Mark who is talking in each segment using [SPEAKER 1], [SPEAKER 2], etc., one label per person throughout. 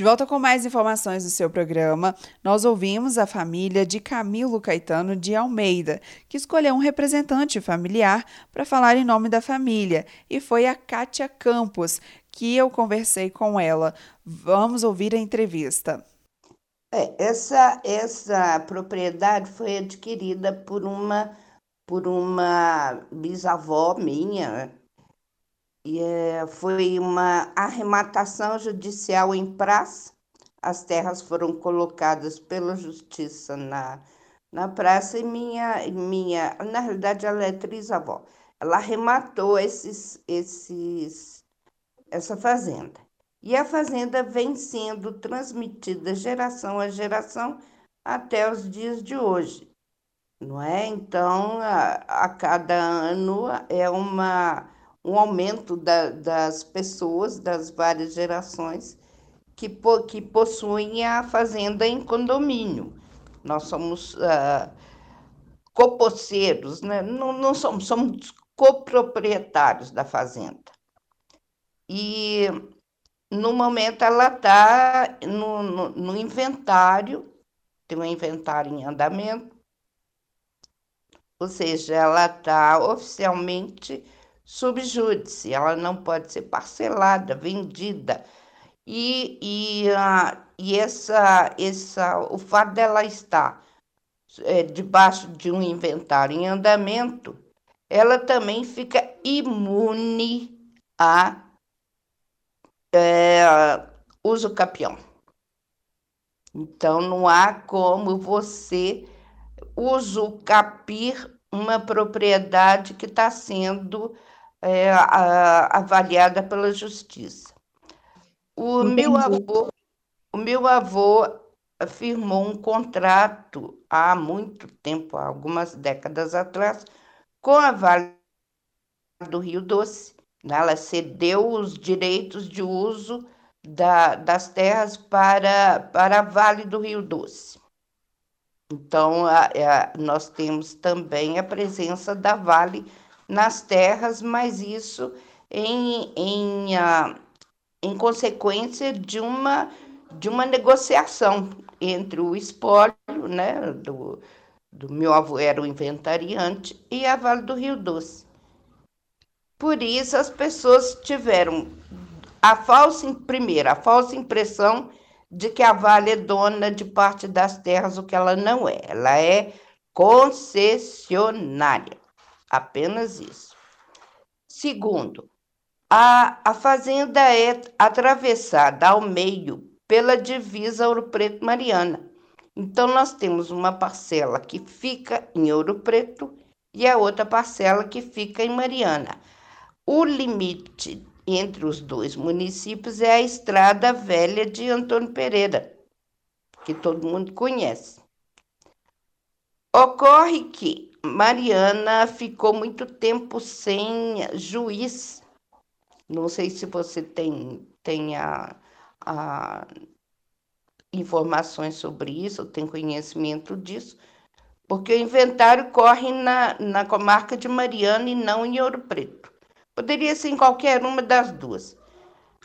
[SPEAKER 1] De volta com mais informações do seu programa, nós ouvimos a família de Camilo Caetano de Almeida, que escolheu um representante familiar para falar em nome da família, e foi a Kátia Campos, que eu conversei com ela. Vamos ouvir a entrevista.
[SPEAKER 2] É, essa, essa propriedade foi adquirida por uma, por uma bisavó minha, e, é, foi uma arrematação judicial em praça. As terras foram colocadas pela justiça na, na praça e minha, minha, na realidade, ela é trisavó. Ela arrematou esses, esses, essa fazenda. E a fazenda vem sendo transmitida geração a geração até os dias de hoje, não é? Então, a, a cada ano é uma um aumento da, das pessoas das várias gerações que, que possuem a fazenda em condomínio. Nós somos uh, copoceiros, né? não, não somos, somos coproprietários da fazenda. E no momento ela está no, no, no, inventário, tem um inventário em andamento, ou seja, ela está oficialmente subjúdice, ela não pode ser parcelada, vendida. E, e, uh, e essa, essa, o fato dela estar é, debaixo de um inventário em andamento, ela também fica imune a é, uso capião. Então, não há como você usucapir uma propriedade que está sendo é, a, avaliada pela justiça. O meu avô, o meu avô firmou um contrato há muito tempo, há algumas décadas atrás, com a Vale do Rio Doce. Ela cedeu os direitos de uso da, das terras para, para a Vale do Rio Doce. Então, a, a, nós temos também a presença da Vale nas terras, mas isso em, em, uh, em consequência de uma, de uma negociação entre o espólio, né, do, do meu avô era o inventariante, e a Vale do Rio Doce. Por isso as pessoas tiveram a falsa, primeiro, a falsa impressão de que a Vale é dona de parte das terras, o que ela não é. Ela é concessionária. Apenas isso. Segundo, a, a fazenda é atravessada ao meio pela divisa Ouro Preto Mariana. Então, nós temos uma parcela que fica em Ouro Preto e a outra parcela que fica em Mariana. O limite entre os dois municípios é a Estrada Velha de Antônio Pereira, que todo mundo conhece. Ocorre que Mariana ficou muito tempo sem juiz. Não sei se você tem, tem a, a informações sobre isso, tem conhecimento disso, porque o inventário corre na, na comarca de Mariana e não em Ouro Preto. Poderia ser em qualquer uma das duas,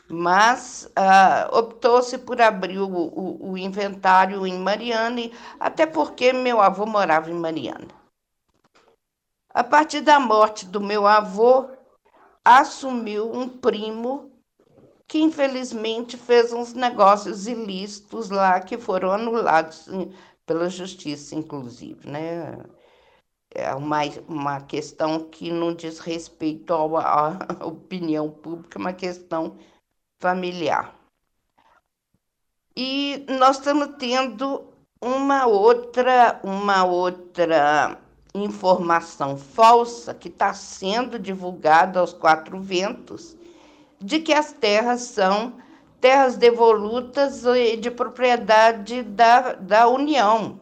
[SPEAKER 2] mas uh, optou-se por abrir o, o, o inventário em Mariana, até porque meu avô morava em Mariana. A partir da morte do meu avô, assumiu um primo que infelizmente fez uns negócios ilícitos lá que foram anulados pela justiça, inclusive, né? É uma, uma questão que não diz respeito à opinião pública, é uma questão familiar. E nós estamos tendo uma outra, uma outra informação falsa que está sendo divulgada aos quatro ventos de que as terras são terras devolutas de propriedade da, da União.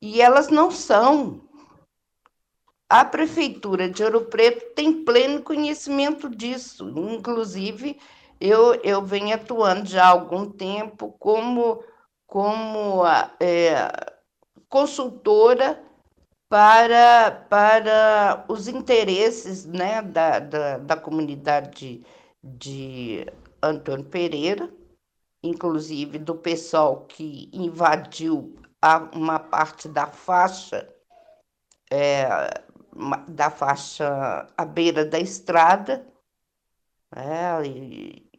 [SPEAKER 2] E elas não são. A Prefeitura de Ouro Preto tem pleno conhecimento disso. Inclusive, eu, eu venho atuando já há algum tempo como, como é, consultora para, para os interesses né, da, da, da comunidade de, Antônio Pereira, inclusive do pessoal que invadiu uma parte da faixa, é, da faixa à beira da estrada, é, e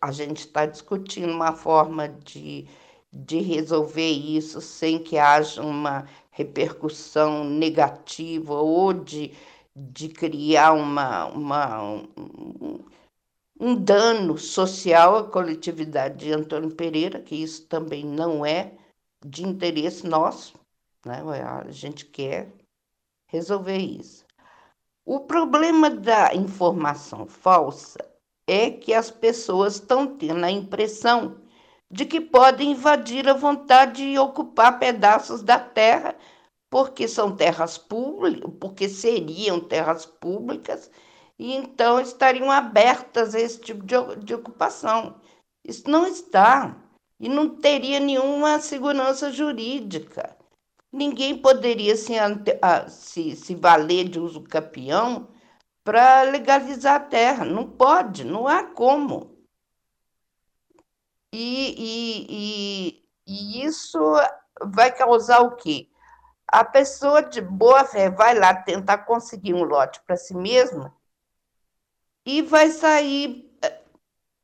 [SPEAKER 2] a gente está discutindo uma forma de, de resolver isso sem que haja uma repercussão negativa ou de, de criar uma, uma, um, um dano social à coletividade de Antônio Pereira, que isso também não é de interesse nosso, né? a gente quer resolver isso. O problema da informação falsa é que as pessoas estão tendo a impressão de que podem invadir a vontade e ocupar pedaços da terra porque são terras públicas, porque seriam terras públicas e então estariam abertas a esse tipo de, de ocupação. Isso não está e não teria nenhuma segurança jurídica. Ninguém poderia se, se, se valer de uso capião para legalizar a terra. Não pode, não há como. E, e, e, e isso vai causar o quê? A pessoa de boa fé vai lá tentar conseguir um lote para si mesma e vai sair eh,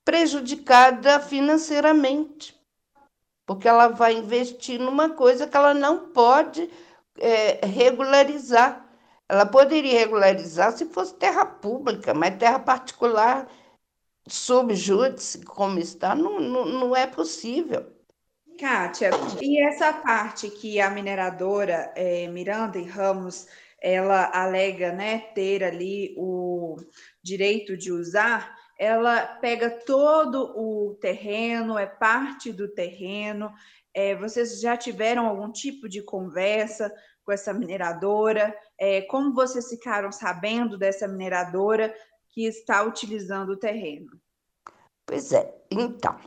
[SPEAKER 2] prejudicada financeiramente porque ela vai investir numa coisa que ela não pode é, regularizar. Ela poderia regularizar se fosse terra pública, mas terra particular, sob júdice, como está, não, não, não é possível.
[SPEAKER 1] Kátia, e essa parte que a mineradora é, Miranda e Ramos ela alega né, ter ali o direito de usar, ela pega todo o terreno, é parte do terreno. É, vocês já tiveram algum tipo de conversa com essa mineradora? É, como vocês ficaram sabendo dessa mineradora que está utilizando o terreno?
[SPEAKER 2] Pois é, então,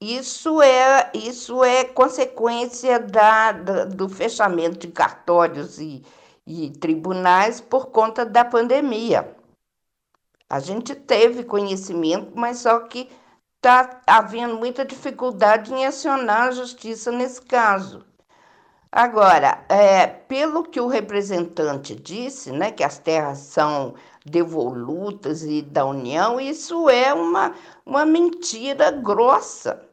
[SPEAKER 2] isso é, isso é consequência da, da do fechamento de cartórios e, e tribunais por conta da pandemia. A gente teve conhecimento, mas só que está havendo muita dificuldade em acionar a justiça nesse caso. Agora, é, pelo que o representante disse, né, que as terras são devolutas e da União, isso é uma, uma mentira grossa.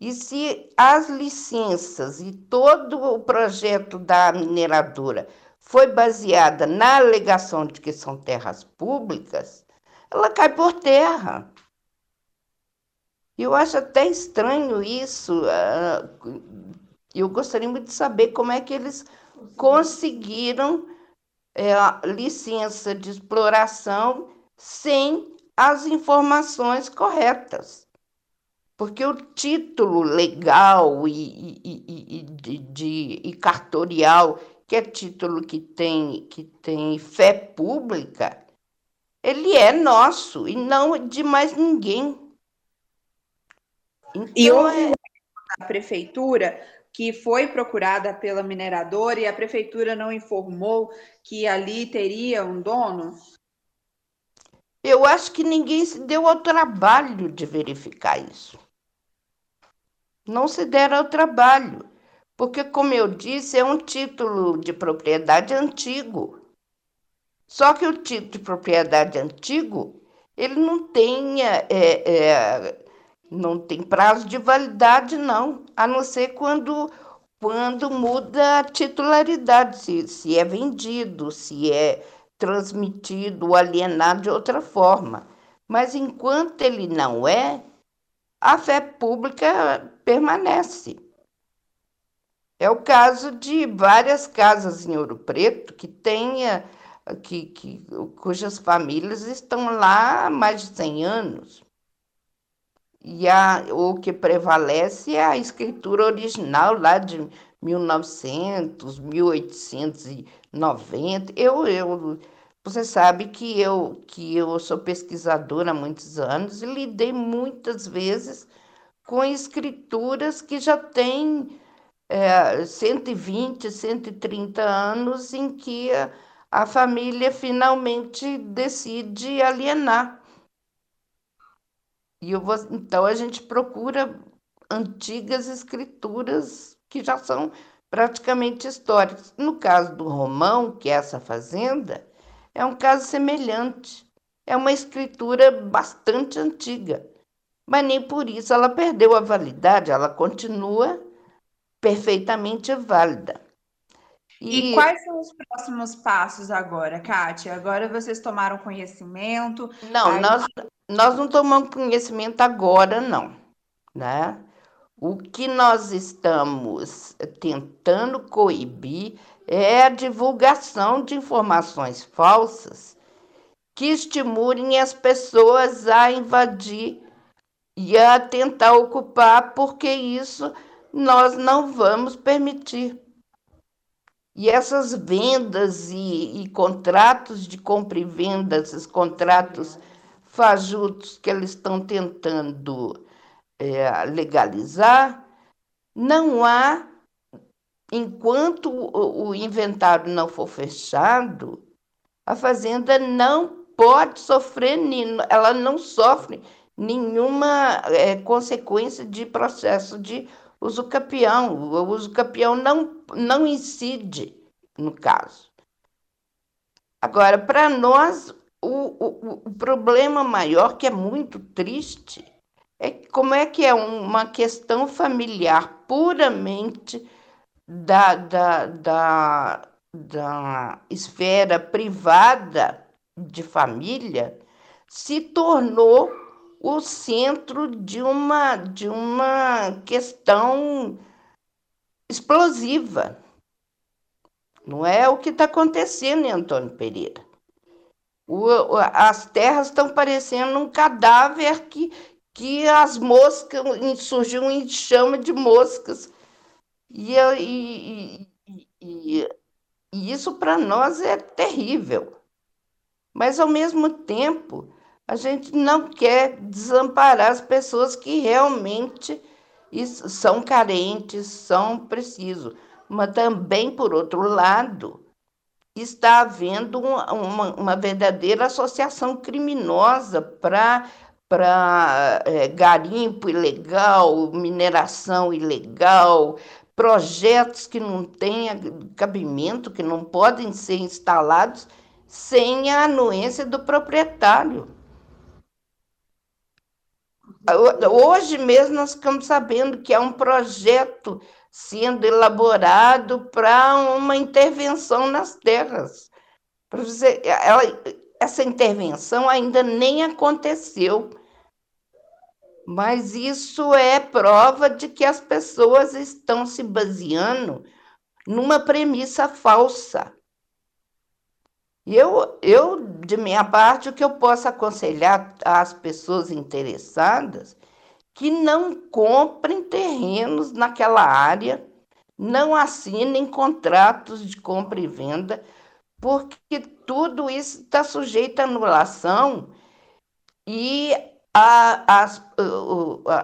[SPEAKER 2] E se as licenças e todo o projeto da mineradora foi baseada na alegação de que são terras públicas, ela cai por terra. Eu acho até estranho isso. Ah, eu gostaria muito de saber como é que eles conseguiram é, licença de exploração sem as informações corretas. Porque o título legal e, e, e, de, de, e cartorial, que é título que tem, que tem fé pública, ele é nosso e não de mais ninguém.
[SPEAKER 1] Então, e é... a prefeitura que foi procurada pela mineradora e a prefeitura não informou que ali teria um dono?
[SPEAKER 2] Eu acho que ninguém se deu ao trabalho de verificar isso. Não se deram ao trabalho, porque, como eu disse, é um título de propriedade antigo. Só que o título de propriedade antigo, ele não tem, é, é, não tem prazo de validade, não, a não ser quando, quando muda a titularidade, se, se é vendido, se é transmitido ou alienado de outra forma. Mas enquanto ele não é, a fé pública permanece. É o caso de várias casas em Ouro Preto que tenha que, que, cujas famílias estão lá há mais de 100 anos. E a, o que prevalece é a escritura original lá de 1900, 1890. Eu, eu, você sabe que eu, que eu sou pesquisadora há muitos anos e lidei muitas vezes com escrituras que já têm é, 120, 130 anos em que a família finalmente decide alienar. E vou, então a gente procura antigas escrituras que já são praticamente históricas. No caso do Romão, que é essa fazenda, é um caso semelhante. É uma escritura bastante antiga, mas nem por isso ela perdeu a validade, ela continua perfeitamente válida.
[SPEAKER 1] E... e, quais são os próximos passos agora, Kátia? Agora vocês tomaram conhecimento?
[SPEAKER 2] Não, aí... nós, nós não tomamos conhecimento agora, não. Né? O que nós estamos tentando coibir é a divulgação de informações falsas que estimulem as pessoas a invadir e a tentar ocupar, porque isso nós não vamos permitir. E essas vendas e, e contratos de compra e venda, esses contratos fajutos que eles estão tentando é, legalizar, não há, enquanto o, inventário não for fechado, a fazenda não pode sofrer, ela não sofre nenhuma é, consequência de processo de uso capião. O uso capião não, não incide no caso. Agora, para nós, o, o, o problema maior, que é muito triste, é como é que é uma questão familiar puramente da, da, da, da esfera privada de família se tornou o centro de uma, de uma questão explosiva. Não é o que está acontecendo Antônio Pereira. O, as terras estão parecendo um cadáver que, que as moscas surgiu em chama de moscas. E, e, e, e isso para nós é terrível. Mas, ao mesmo tempo, a gente não quer desamparar as pessoas que realmente são carentes, são precisos. Mas também, por outro lado, está havendo uma, uma, verdadeira associação criminosa para para é, garimpo ilegal, mineração ilegal, projetos que não têm cabimento, que não podem ser instalados sem a anuência do proprietário. Hoje mesmo nós ficamos sabendo que há um projeto sendo elaborado para uma intervenção nas terras. Ela, essa intervenção ainda nem aconteceu, mas isso é prova de que as pessoas estão se baseando numa premissa falsa. Eu, eu, de minha parte, o que eu posso aconselhar às pessoas interessadas que não comprem terrenos naquela área, não assinem contratos de compra e venda, porque tudo isso está sujeito à anulação e a, as,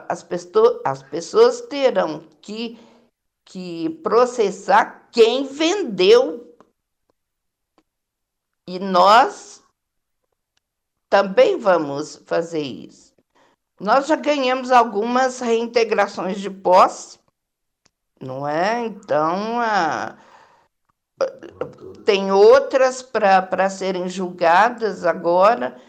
[SPEAKER 2] as, pessoas, as pessoas terão que, que processar quem vendeu e nós também vamos fazer isso. Nós já ganhamos algumas reintegrações de posse, não é? Então, a, tem outras para serem julgadas agora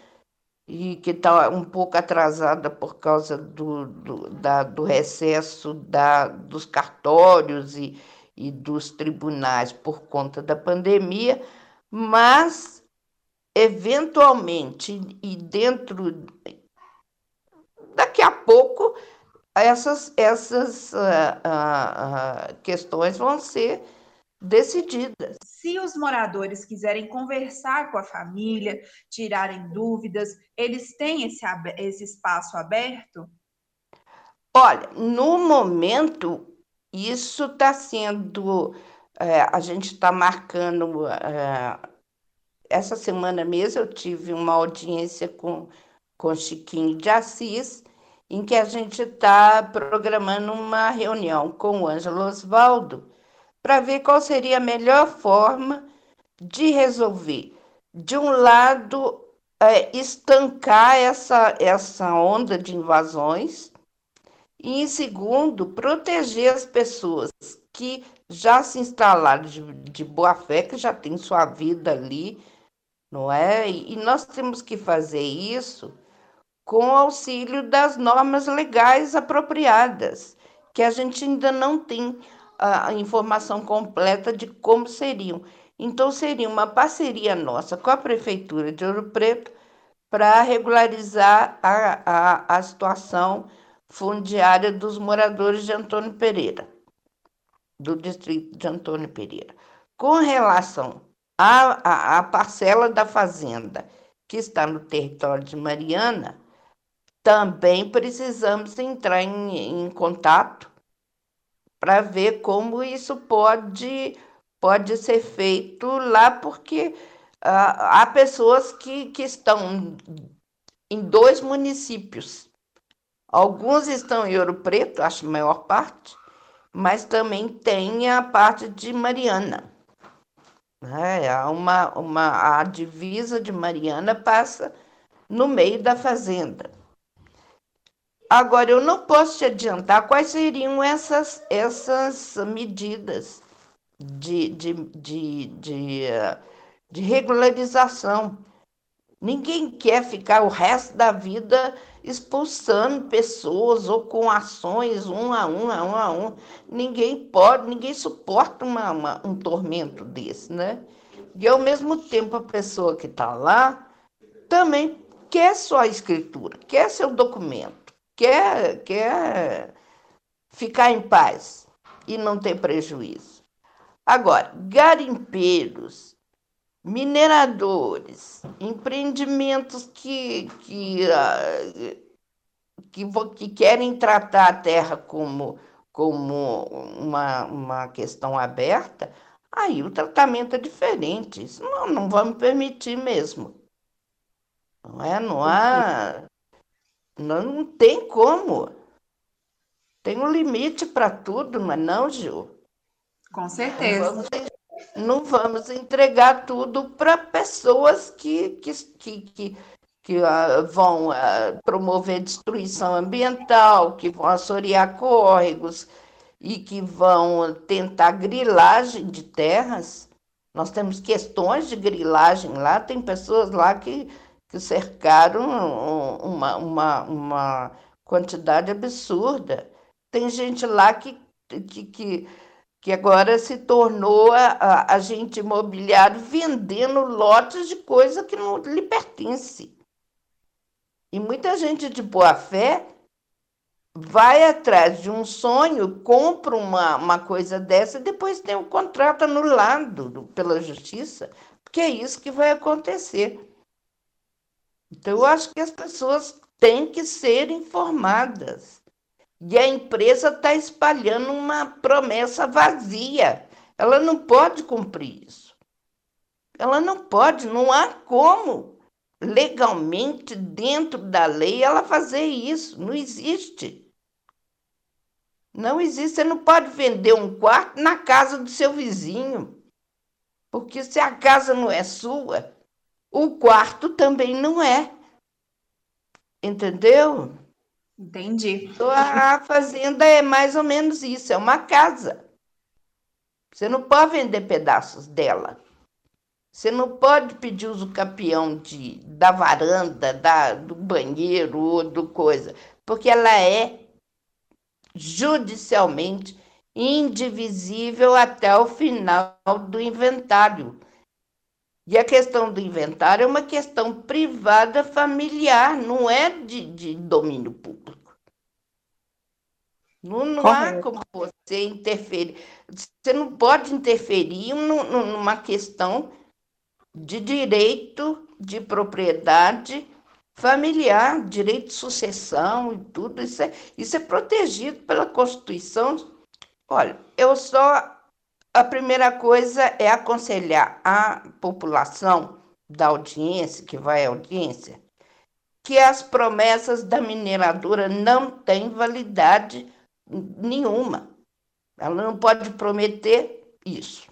[SPEAKER 2] e que está um pouco atrasada por causa do, do, da, do recesso da, dos cartórios e, e dos tribunais por conta da pandemia, mas eventualmente e dentro daqui a pouco essas essas uh, uh, uh, questões vão ser decididas.
[SPEAKER 1] Se os moradores quiserem conversar com a família, tirarem dúvidas, eles têm esse, esse espaço aberto?
[SPEAKER 2] Olha, no momento, isso está sendo é, a gente está marcando. É, essa semana mesmo eu tive uma audiência com, com Chiquinho de Assis, em que a gente está programando uma reunião com o Ângelo Osvaldo para ver qual seria a melhor forma de resolver, de um lado, é, estancar essa, essa onda de invasões e, em segundo, proteger as pessoas que já se instalaram de, de boa fé, que já têm sua vida ali, não é? E nós temos que fazer isso com auxílio das normas legais apropriadas, que a gente ainda não tem a informação completa de como seriam. Então, seria uma parceria nossa com a Prefeitura de Ouro Preto para regularizar a, a, a situação fundiária dos moradores de Antônio Pereira, do distrito de Antônio Pereira. Com relação à, parcela da fazenda que está no território de Mariana, também precisamos entrar em, em contato para ver como isso pode, pode ser feito lá, porque uh, há pessoas que, que estão em dois municípios. Alguns estão em Ouro Preto, acho a maior parte, mas também tem a parte de Mariana. É, uma, uma, a divisa de Mariana passa no meio da fazenda. Agora, eu não posso te adiantar quais seriam essas, essas medidas de, de, de, de, de regularização. Ninguém quer ficar o resto da vida expulsando pessoas ou com ações um a um, a um a um. Ninguém pode, ninguém suporta uma, uma, um tormento desse, né? E ao mesmo tempo a pessoa que está lá também quer sua escritura, quer seu documento quer, quer ficar em paz e não ter prejuízo. Agora, garimpeiros, mineradores, empreendimentos que, que, uh, que, que, querem tratar a terra como, como uma, uma questão aberta, aí o tratamento é diferente. Isso não, não vamos permitir mesmo. Não é? Não há não, não tem como. Tem um limite para tudo, mas não, Gil.
[SPEAKER 1] Com certeza.
[SPEAKER 2] Não vamos, não vamos entregar tudo para pessoas que, que, que, que, que uh, vão uh, promover destruição ambiental, que vão assorear córregos e que vão tentar grilagem de terras. Nós temos questões de grilagem lá, tem pessoas lá que que cercaram uma, uma, uma quantidade absurda. Tem gente lá que, que, que, que agora se tornou agente imobiliário vendendo lotes de coisa que não lhe pertence. E muita gente de boa fé vai atrás de um sonho, compra uma, uma coisa dessa e depois tem um contrato anulado pela justiça, porque é isso que vai acontecer. Então, eu acho que as pessoas têm que ser informadas. E a empresa está espalhando uma promessa vazia. Ela não pode cumprir isso. Ela não pode, não há como legalmente, dentro da lei, ela fazer isso. Não existe. Não existe. Você não pode vender um quarto na casa do seu vizinho. Porque se a casa não é sua, o quarto também não é. Entendeu?
[SPEAKER 1] Entendi.
[SPEAKER 2] Então, a fazenda é mais ou menos isso, é uma casa. Você não pode vender pedaços dela. Você não pode pedir uso capião de, da varanda, da, do banheiro ou do coisa, porque ela é judicialmente indivisível até o final do inventário. E a questão do inventário é uma questão privada familiar, não é de, de domínio público. Não, não há como você interferir. Você não pode interferir numa questão de direito de propriedade familiar, direito de sucessão e tudo. Isso é, isso é protegido pela Constituição. Olha, eu só a primeira coisa é aconselhar a população da audiência, que vai à audiência, que as promessas da mineradora não têm validade nenhuma. Ela não pode prometer isso.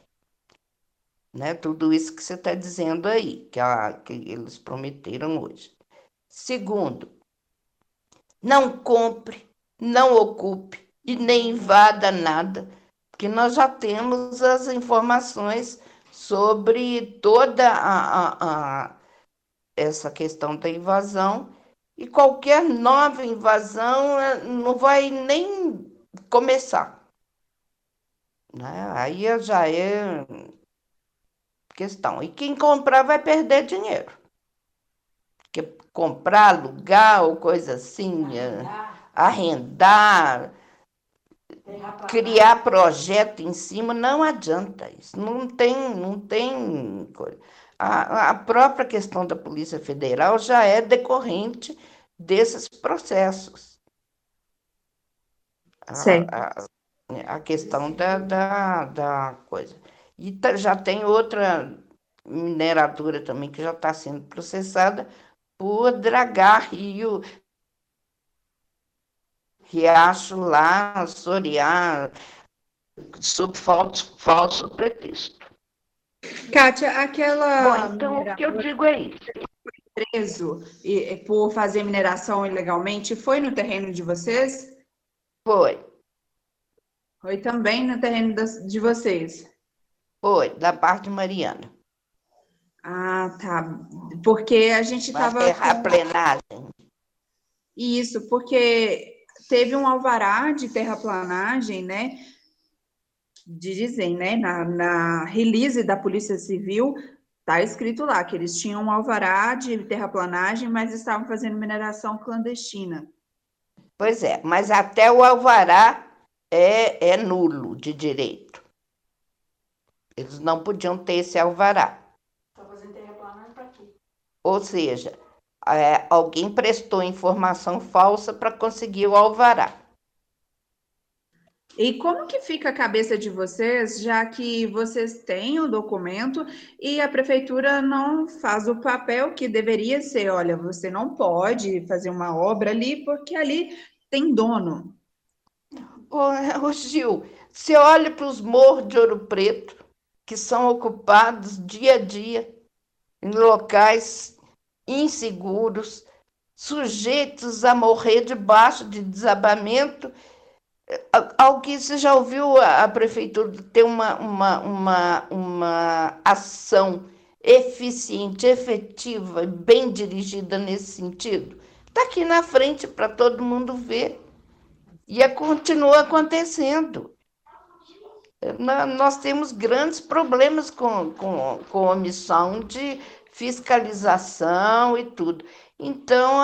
[SPEAKER 2] né? Tudo isso que você está dizendo aí, que, a, que eles prometeram hoje. Segundo, não compre, não ocupe e nem invada nada, porque nós já temos as informações sobre toda a, a, a essa questão da invasão e qualquer nova invasão eh, não vai nem começar. Né? Aí já é questão. E quem comprar vai perder dinheiro. Porque comprar, alugar ou coisa assim, arrendar, arrendar criar projeto em cima, não adianta isso. Não tem, não tem. A, a própria questão da Polícia Federal já é decorrente desses processos. A, a, a, questão da, da, da coisa. E tá, já tem outra mineradora também que já está sendo processada por dragar rio, riacho lá, Soriá, sob falso, falso pretexto.
[SPEAKER 1] Kátia, aquela.
[SPEAKER 2] Bom, então o que eu digo é isso.
[SPEAKER 1] Preso e, por fazer mineração ilegalmente, foi no terreno de vocês?
[SPEAKER 2] Foi.
[SPEAKER 1] Foi também no terreno de vocês?
[SPEAKER 2] Foi, da parte de Mariana.
[SPEAKER 1] Ah, tá. Porque a gente estava.
[SPEAKER 2] Terraplenagem. Com...
[SPEAKER 1] Isso, porque teve um alvará de terraplanagem, né? Dizem, né? Na, na release da Polícia Civil, tá escrito lá que eles tinham um alvará de terraplanagem, mas estavam fazendo mineração clandestina.
[SPEAKER 2] Pois é, mas até o alvará é, é nulo de direito. Eles não podiam ter esse alvará. Ou seja, é, alguém prestou informação falsa para conseguir o alvará.
[SPEAKER 1] E como que fica a cabeça de vocês, já que vocês têm o documento e a prefeitura não faz o papel que deveria ser? Olha, você não pode fazer uma obra ali porque ali tem dono.
[SPEAKER 2] Ô, Gil, você olha para os morros de Ouro Preto, que são ocupados dia a dia em locais inseguros, sujeitos a morrer debaixo de desabamento. Alguém, você já ouviu a, prefeitura ter uma, uma, uma, uma ação eficiente, efetiva bem dirigida nesse sentido? Está aqui na frente para todo mundo ver. E é, continua acontecendo nós temos grandes problemas com, com, com omissão de fiscalização e tudo. Então,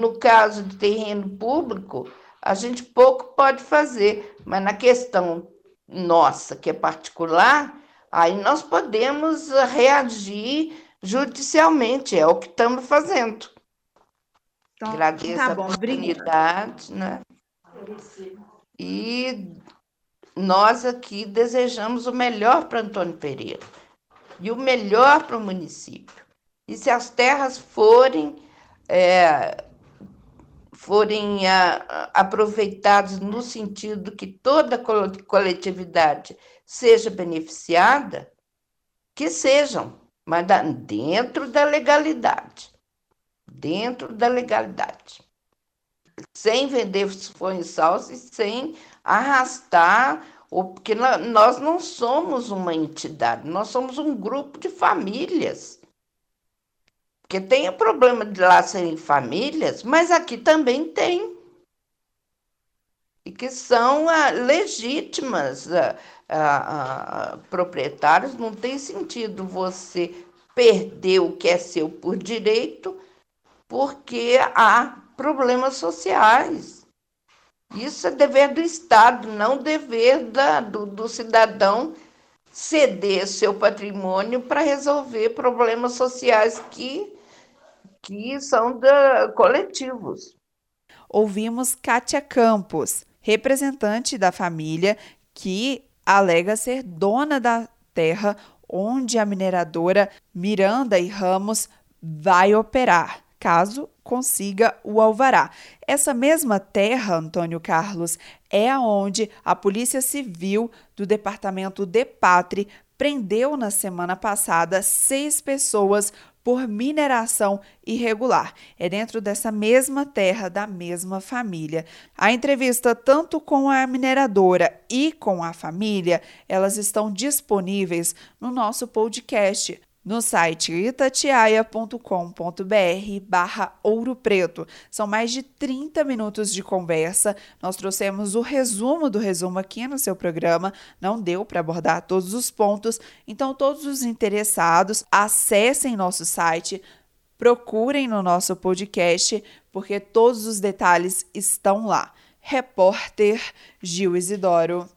[SPEAKER 2] no caso de terreno público, a gente pouco pode fazer, mas na questão nossa, que é particular, aí nós podemos reagir judicialmente, é o que estamos fazendo. Então, Agradeço tá bom, a oportunidade, obrigada. né? E nós aqui desejamos o melhor para Antônio Pereira e o melhor para o município. E se as terras forem, é, forem a, aproveitadas no sentido que toda coletividade seja beneficiada, que sejam, mas dentro da legalidade. Dentro da legalidade. Sem vender sonhos falsos e sem arrastar, porque nós não somos uma entidade, nós somos um grupo de famílias. Porque tem o problema de lá serem famílias, mas aqui também tem. E que são ah, legítimas ah, ah, ah proprietários, não tem sentido você perder o que é seu por direito, porque há problemas sociais. Isso é dever do Estado, não dever da, do, do cidadão ceder seu patrimônio para resolver problemas sociais que, que são da, coletivos.
[SPEAKER 1] Ouvimos Kátia Campos, representante da família que alega ser dona da terra onde a mineradora Miranda e Ramos vai operar caso consiga o alvará. Essa mesma terra, Antônio Carlos, é aonde a Polícia Civil do Departamento de Pátria
[SPEAKER 3] prendeu na semana passada seis pessoas por mineração irregular. É dentro dessa mesma terra, da mesma família. A entrevista, tanto com a mineradora e com a família, elas estão disponíveis no nosso podcast no site itatiaia.com.br barra Ouro Preto. São mais de 30 minutos de conversa. Nós trouxemos o resumo do resumo aqui no seu programa. Não deu para abordar todos os pontos, então todos os interessados acessem nosso site, procurem no nosso podcast, porque todos os detalhes estão lá. Repórter Gil Isidoro.